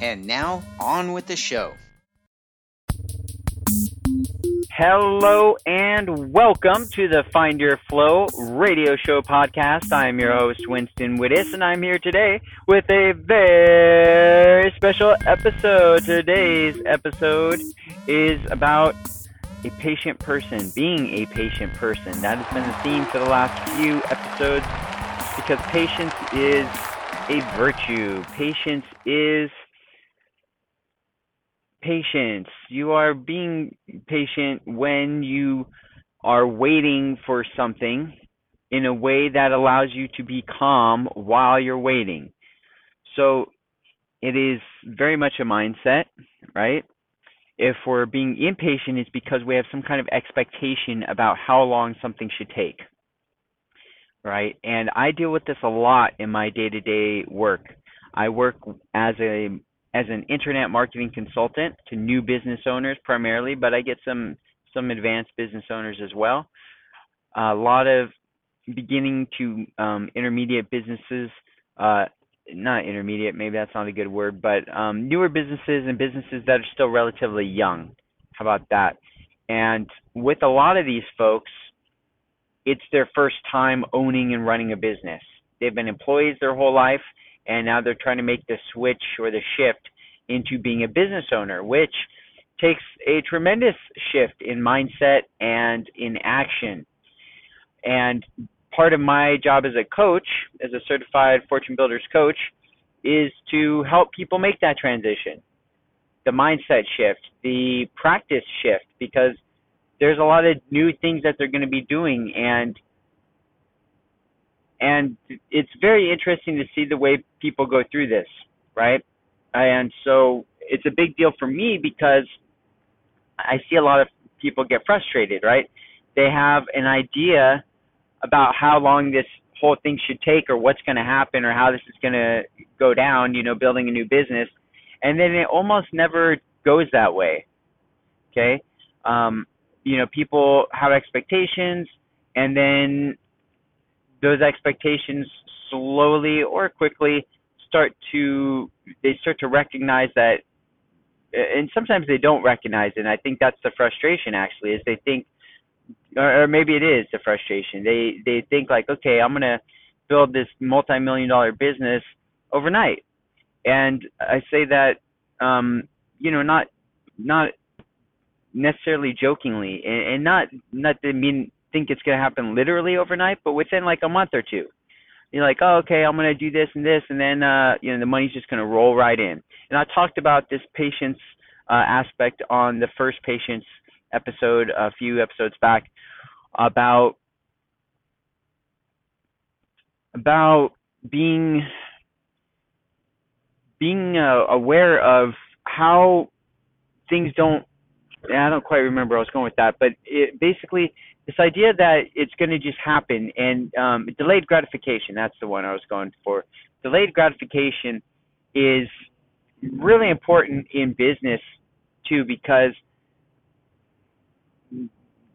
And now, on with the show. Hello and welcome to the Find Your Flow radio show podcast. I'm your host, Winston Wittes, and I'm here today with a very special episode. Today's episode is about a patient person, being a patient person. That has been the theme for the last few episodes because patience is a virtue. Patience is patience. You are being patient when you are waiting for something in a way that allows you to be calm while you're waiting. So it is very much a mindset, right? If we're being impatient, it's because we have some kind of expectation about how long something should take, right? And I deal with this a lot in my day to day work. I work as a as an internet marketing consultant to new business owners primarily, but I get some some advanced business owners as well. A lot of beginning to um, intermediate businesses, uh, not intermediate, maybe that's not a good word, but um, newer businesses and businesses that are still relatively young. How about that? And with a lot of these folks, it's their first time owning and running a business. They've been employees their whole life and now they're trying to make the switch or the shift into being a business owner, which takes a tremendous shift in mindset and in action. And part of my job as a coach, as a certified FortuneBuilders coach, is to help people make that transition. The mindset shift, the practice shift, because there's a lot of new things that they're going to be doing and and it's very interesting to see the way people go through this, right? And so it's a big deal for me because I see a lot of people get frustrated, right? They have an idea about how long this whole thing should take or what's going to happen or how this is going to go down, you know, building a new business. And then it almost never goes that way. Okay? Um, you know, people have expectations and then those expectations slowly or quickly start to they start to recognize that and sometimes they don't recognize it. And i think that's the frustration actually is they think or, maybe it is the frustration. They they think like okay i'm going to build this multi-million dollar business overnight. And i say that um you know not not necessarily jokingly and, and not not to mean think it's going to happen literally overnight, but within like a month or two. You're like, oh, okay, I'm going to do this and this, and then uh, you know the money's just going to roll right in. And I talked about this patience uh, aspect on the first patience episode a few episodes back about about being being uh, aware of how things don't I don't quite remember I was going with that, but it, basically this idea that it's going to just happen and um, delayed gratification that's the one i was going for. Delayed gratification is really important in business too because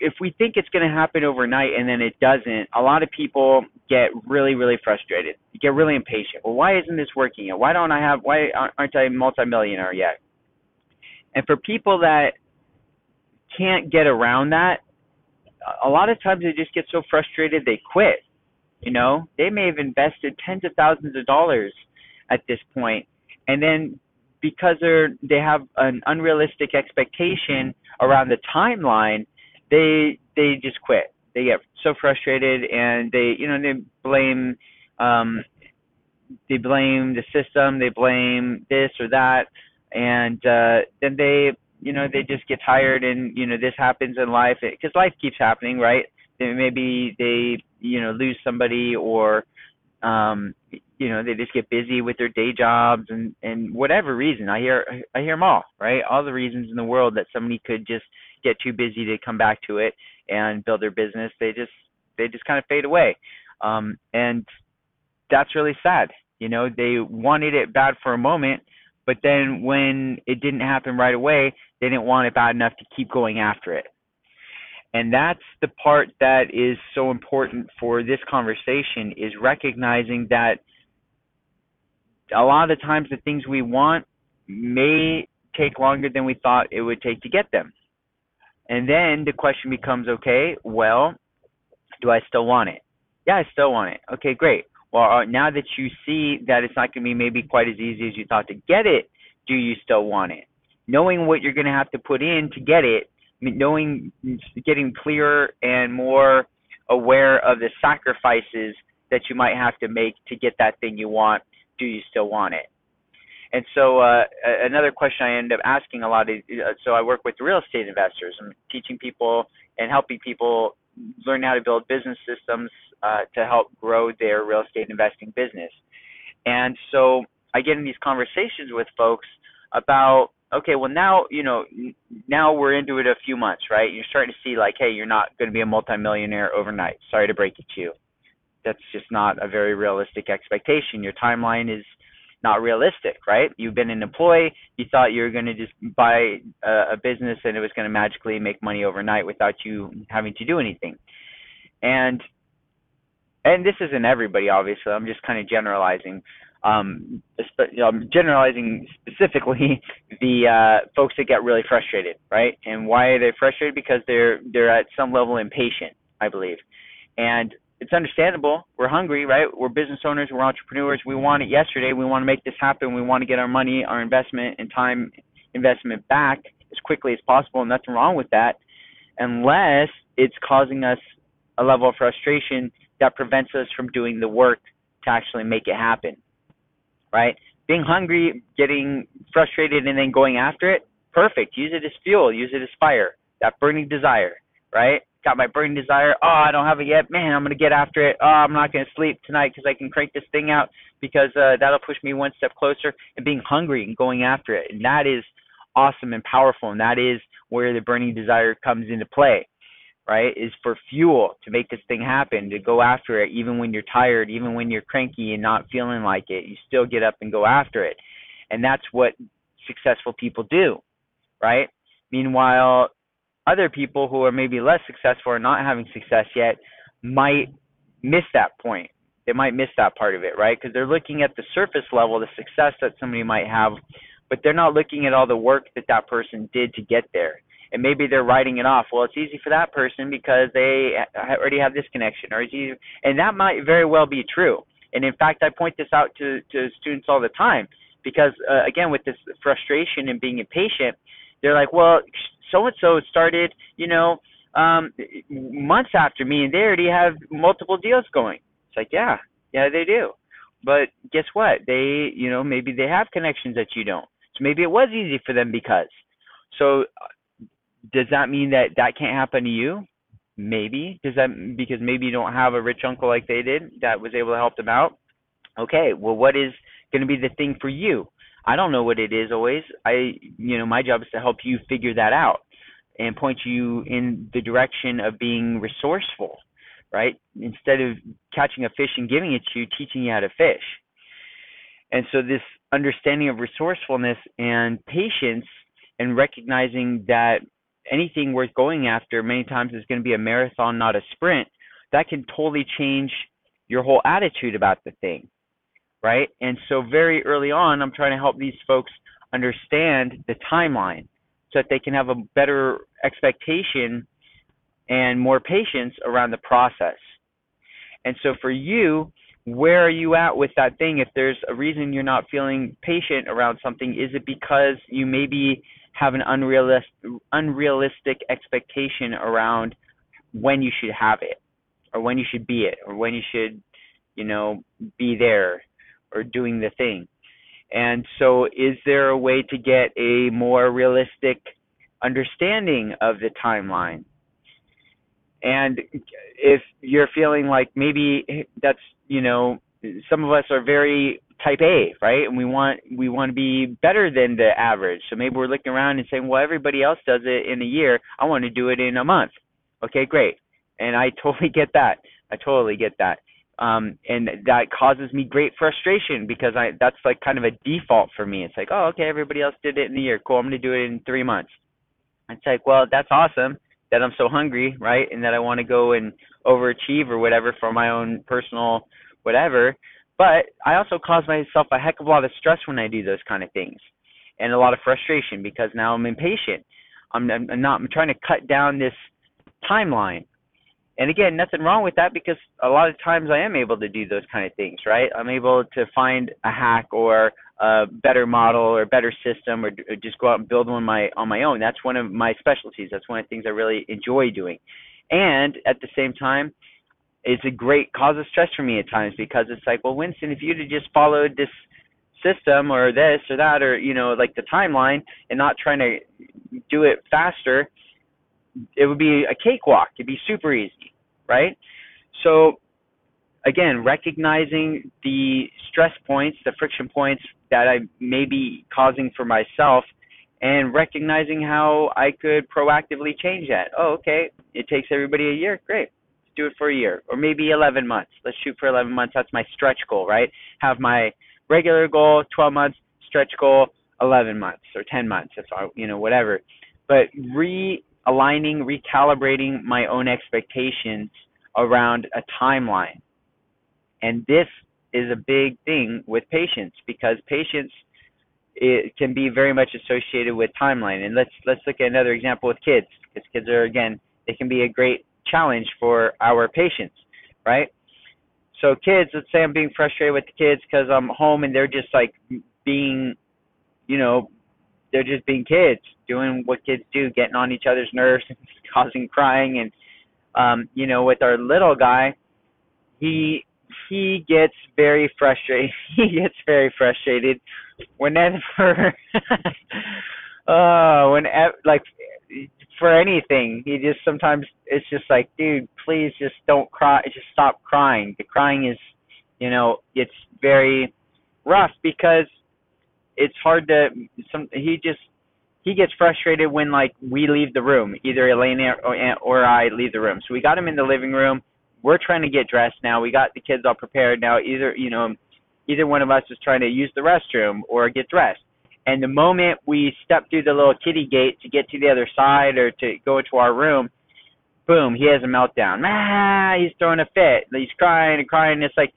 if we think it's going to happen overnight and then it doesn't a lot of people get really really frustrated. You get really impatient. Well why isn't this working why don't i have why aren't i a multimillionaire yet? And for people that can't get around that a lot of times they just get so frustrated they quit. You know, they may have invested tens of thousands of dollars at this point, and then because they're they have an unrealistic expectation around the timeline, they they just quit. They get so frustrated and they you know they blame um they blame the system, they blame this or that, and uh, then they you know they just get tired and you know this happens in life because life keeps happening right? Maybe they you know lose somebody or um you know they just get busy with their day jobs and and whatever reason. I hear i hear them all right? All the reasons in the world that somebody could just get too busy to come back to it and build their business they just they just kind of fade away. Um and that's really sad you know? They wanted it bad for a moment but then when it didn't happen right away they didn't want it bad enough to keep going after it and that's the part that is so important for this conversation is recognizing that a lot of the times the things we want may take longer than we thought it would take to get them. And then the question becomes okay, well, do I still want it? Yeah, I still want it. Okay, great. Well, uh, now that you see that it's not going to be maybe quite as easy as you thought to get it, do you still want it? Knowing what you're going to have to put in to get it knowing, getting clearer and more aware of the sacrifices that you might have to make to get that thing you want. Do you still want it? And so uh, another question I end up asking a lot is, uh, so I work with real estate investors. I'm teaching people and helping people learn how to build business systems uh, to help grow their real estate investing business. And so I get in these conversations with folks about okay, well now you know now we're into it a few months, right? You're starting to see like, hey, you're not going to be a multimillionaire overnight. Sorry to break it to you. That's just not a very realistic expectation. Your timeline is not realistic, right? You've been an employee. You thought you were going to just buy a, a business and it was going to magically make money overnight without you having to do anything. And and this isn't everybody, obviously. I'm just kind of generalizing um, I'm generalizing specifically the uh, folks that get really frustrated, right? And why are they frustrated? Because they're they're at some level impatient, I believe, and it's understandable. We're hungry, right? We're business owners, we're entrepreneurs. We want it yesterday. We want to make this happen. We want to get our money, our investment, and time investment back as quickly as possible. And nothing wrong with that, unless it's causing us a level of frustration that prevents us from doing the work to actually make it happen right? Being hungry, getting frustrated, and then going after it, perfect. Use it as fuel. Use it as fire. That burning desire, right? Got my burning desire. Oh, I don't have it yet. Man, I'm gonna get after it. Oh, I'm not gonna sleep tonight because I can crank this thing out because uh, that'll push me one step closer. And being hungry and going after it, and that is awesome and powerful. And that is where the burning desire comes into play right, is for fuel to make this thing happen, to go after it, even when you're tired, even when you're cranky and not feeling like it, you still get up and go after it. And that's what successful people do, right? Meanwhile, other people who are maybe less successful or not having success yet might miss that point. They might miss that part of it, right? Because they're looking at the surface level, the success that somebody might have, but they're not looking at all the work that that person did to get there and maybe they're writing it off. Well, it's easy for that person because they already have this connection, or it's easy, and that might very well be true. And in fact, I point this out to to students all the time because uh, again, with this frustration and being impatient, they're like, well, so and so started, you know, um, months after me, and they already have multiple deals going. It's like, yeah, yeah, they do. But guess what? They, you know, maybe they have connections that you don't. So maybe it was easy for them because. So does that mean that that can't happen to you? Maybe. Does that because maybe you don't have a rich uncle like they did that was able to help them out? Okay. Well, what is going to be the thing for you? I don't know what it is always. I, you know, my job is to help you figure that out and point you in the direction of being resourceful, right? Instead of catching a fish and giving it to you, teaching you how to fish. And so this understanding of resourcefulness and patience and recognizing that anything worth going after many times is going to be a marathon, not a sprint, that can totally change your whole attitude about the thing, right? And so very early on, I'm trying to help these folks understand the timeline so that they can have a better expectation and more patience around the process. And so for you, where are you at with that thing? If there's a reason you're not feeling patient around something, is it because you maybe have an unrealistic unrealistic expectation around when you should have it or when you should be it or when you should you know be there or doing the thing. And so is there a way to get a more realistic understanding of the timeline? And if you're feeling like maybe that's you know some of us are very type A, right? And we want we want to be better than the average. So maybe we're looking around and saying, well, everybody else does it in a year. I want to do it in a month. Okay, great. And I totally get that. I totally get that. Um, and that causes me great frustration because I that's like kind of a default for me. It's like, oh, okay, everybody else did it in a year. Cool, I'm gonna do it in three months. It's like, well, that's awesome that I'm so hungry, right? And that I want to go and overachieve or whatever for my own personal whatever. But I also cause myself a heck of a lot of stress when I do those kind of things, and a lot of frustration because now I'm impatient. I'm, I'm not. I'm trying to cut down this timeline. And again, nothing wrong with that because a lot of times I am able to do those kind of things, right? I'm able to find a hack or a better model or better system or, or just go out and build one my on my own. That's one of my specialties. That's one of the things I really enjoy doing. And at the same time, it's a great cause of stress for me at times because it's like, well, Winston, if you'd have just followed this system or this or that or you know like the timeline and not trying to do it faster, it would be a cakewalk. It'd be super easy, right? So again, recognizing the stress points, the friction points that I may be causing for myself and recognizing how I could proactively change that. Oh, okay, it takes everybody a year. Great do it for a year or maybe 11 months. Let's shoot for 11 months. That's my stretch goal, right? Have my regular goal 12 months, stretch goal 11 months or 10 months, if I, you know, whatever. But realigning, recalibrating my own expectations around a timeline. And this is a big thing with patience because patience it can be very much associated with timeline. And let's let's look at another example with kids because kids are again they can be a great challenge for our patience, right? So kids, let's say I'm being frustrated with the kids because I'm home and they're just like being, you know, they're just being kids, doing what kids do, getting on each other's nerves causing crying. And, um, you know, with our little guy, he he gets very frustrated. he gets very frustrated whenever, uh, whenever like for anything. He just sometimes it's just like, dude, please just don't cry. Just stop crying. The crying is, you know, it's very rough because it's hard to. Some he just he gets frustrated when like we leave the room. Either Elena or, or I leave the room. So we got him in the living room. We're trying to get dressed now. We got the kids all prepared now. Either you know, either one of us is trying to use the restroom or get dressed and the moment we step through the little kitty gate to get to the other side or to go to our room, boom, he has a meltdown. Ah, he's throwing a fit. He's crying and crying. It's like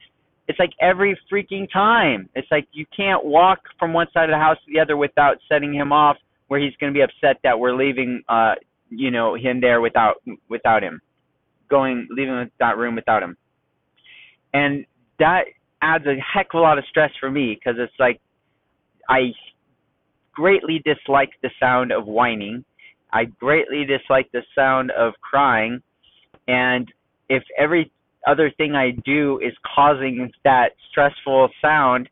it's like every freaking time. It's like you can't walk from one side of the house to the other without setting him off where he's going to be upset that we're leaving uh you know him there without without him going leaving that room without him and that adds a heck of a lot of stress for me because it's like i greatly dislike the sound of whining. I greatly dislike the sound of crying. And if every other thing I do is causing that stressful sound,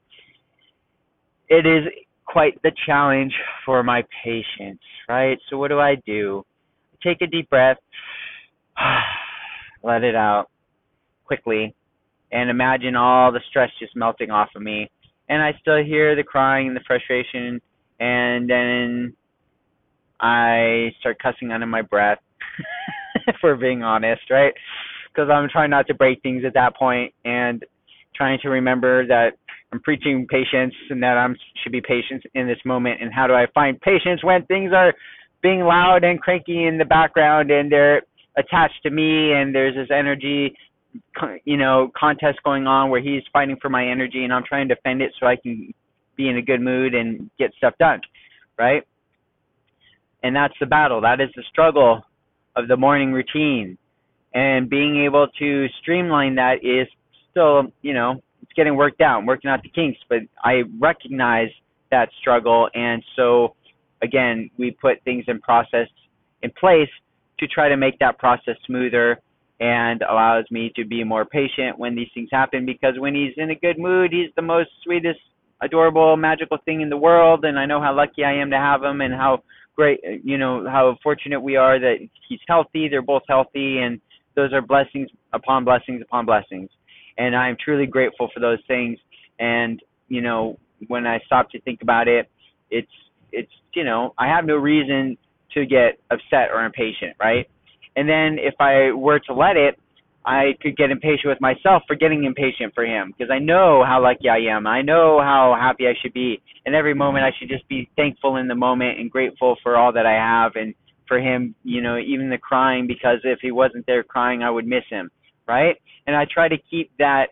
it is quite the challenge for my patience, right? So what do I do? Take a deep breath, let it out quickly, and imagine all the stress just melting off of me. And I still hear the crying and the frustration and then I start cussing under my breath, for being honest, right? Because I'm trying not to break things at that point and trying to remember that I'm preaching patience and that I'm should be patient in this moment. And how do I find patience when things are being loud and cranky in the background and they're attached to me and there's this energy you know contest going on where he's fighting for my energy and I'm trying to defend it so I can be in a good mood and get stuff done, right? And that's the battle. That is the struggle of the morning routine. And being able to streamline that is still, you know, it's getting worked out, working out the kinks, but I recognize that struggle. And so, again, we put things in process in place to try to make that process smoother and allows me to be more patient when these things happen because when he's in a good mood, he's the most sweetest adorable, magical thing in the world, and I know how lucky I am to have him, and how great, you know, how fortunate we are that he's healthy. They're both healthy, and those are blessings upon blessings upon blessings. and I'm truly grateful for those things. And you know, when I stop to think about it, it's it's you know I have no reason to get upset or impatient, right? And then if I were to let it, I could get impatient with myself for getting impatient for him because I know how lucky I am. I know how happy I should be. And every moment I should just be thankful in the moment and grateful for all that I have and for him, you know, even the crying because if he wasn't there crying, I would miss him, right? And I try to keep that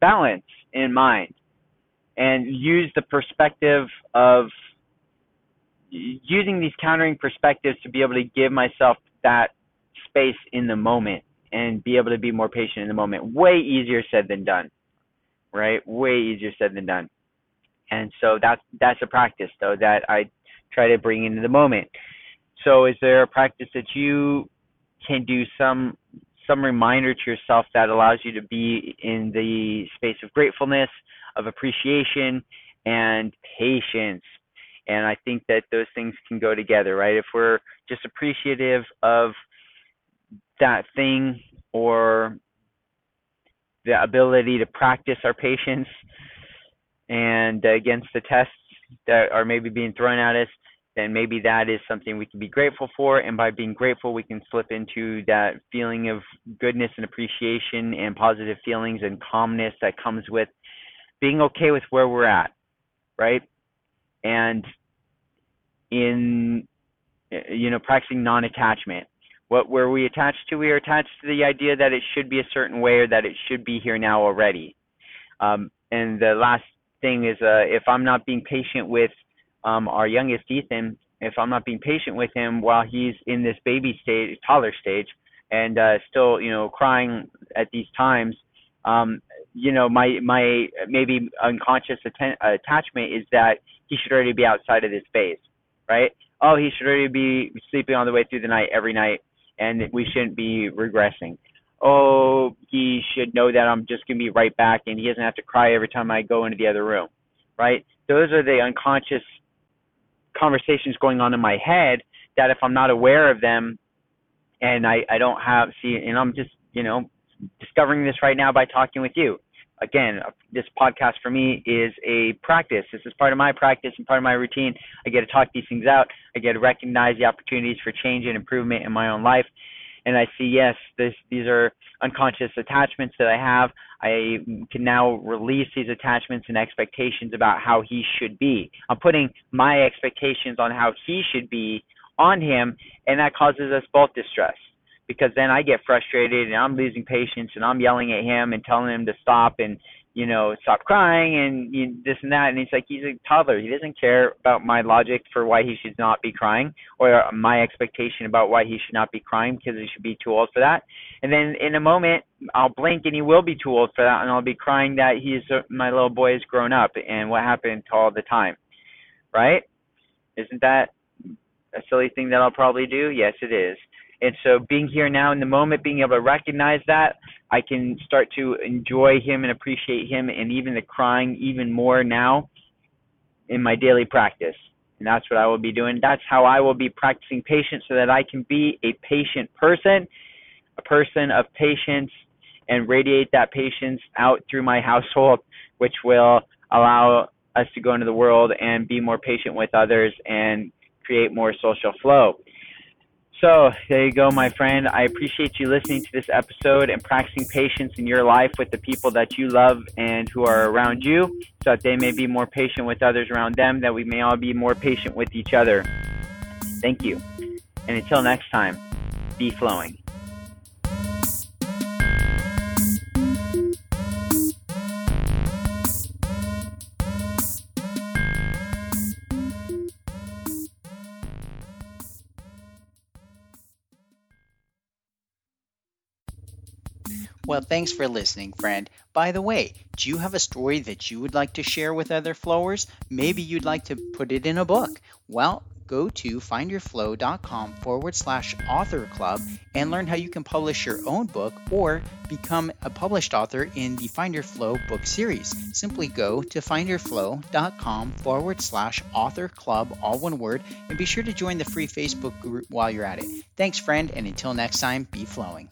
balance in mind and use the perspective of using these countering perspectives to be able to give myself that space in the moment and be able to be more patient in the moment. Way easier said than done, right? Way easier said than done. And so that's that's a practice though that I try to bring into the moment. So is there a practice that you can do some some reminder to yourself that allows you to be in the space of gratefulness, of appreciation, and patience. And I think that those things can go together, right? If we're just appreciative of that thing or the ability to practice our patience and against the tests that are maybe being thrown at us, then maybe that is something we can be grateful for. And by being grateful, we can slip into that feeling of goodness and appreciation and positive feelings and calmness that comes with being okay with where we're at, right? And in, you know, practicing non attachment. What were we attached to? We are attached to the idea that it should be a certain way or that it should be here now already. Um, and the last thing is, uh, if I'm not being patient with um, our youngest Ethan, if I'm not being patient with him while he's in this baby stage, toddler stage, and uh, still, you know, crying at these times, um, you know, my my maybe unconscious atten- attachment is that he should already be outside of this phase, right? Oh, he should already be sleeping all the way through the night every night and we shouldn't be regressing. Oh, he should know that I'm just going to be right back and he doesn't have to cry every time I go into the other room, right? Those are the unconscious conversations going on in my head that if I'm not aware of them and I, I don't have, see, and I'm just, you know, discovering this right now by talking with you. Again, this podcast for me is a practice. This is part of my practice and part of my routine. I get to talk these things out. I get to recognize the opportunities for change and improvement in my own life. And I see, yes, this, these are unconscious attachments that I have. I can now release these attachments and expectations about how he should be. I'm putting my expectations on how he should be on him, and that causes us both distress because then I get frustrated and I'm losing patience and I'm yelling at him and telling him to stop and you know stop crying and you, this and that. And he's like he's a toddler. He doesn't care about my logic for why he should not be crying or my expectation about why he should not be crying because he should be too old for that. And then in a moment I'll blink and he will be too old for that and I'll be crying that he's uh, my little boy is grown up and what happened to all the time right? Isn't that a silly thing that I'll probably do? Yes it is and so being here now in the moment, being able to recognize that, I can start to enjoy him and appreciate him and even the crying even more now in my daily practice. And that's what I will be doing. That's how I will be practicing patience so that I can be a patient person, a person of patience, and radiate that patience out through my household, which will allow us to go into the world and be more patient with others and create more social flow. So there you go, my friend. I appreciate you listening to this episode and practicing patience in your life with the people that you love and who are around you so that they may be more patient with others around them, that we may all be more patient with each other. Thank you. And until next time, be flowing. Well, thanks for listening, friend. By the way, do you have a story that you would like to share with other flowers? Maybe you'd like to put it in a book. Well, go to findyourflow.com forward slash author club and learn how you can publish your own book or become a published author in the Find Your Flow book series. Simply go to findyourflow.com forward slash author club, all one word, and be sure to join the free Facebook group while you're at it. Thanks, friend, and until next time, be flowing.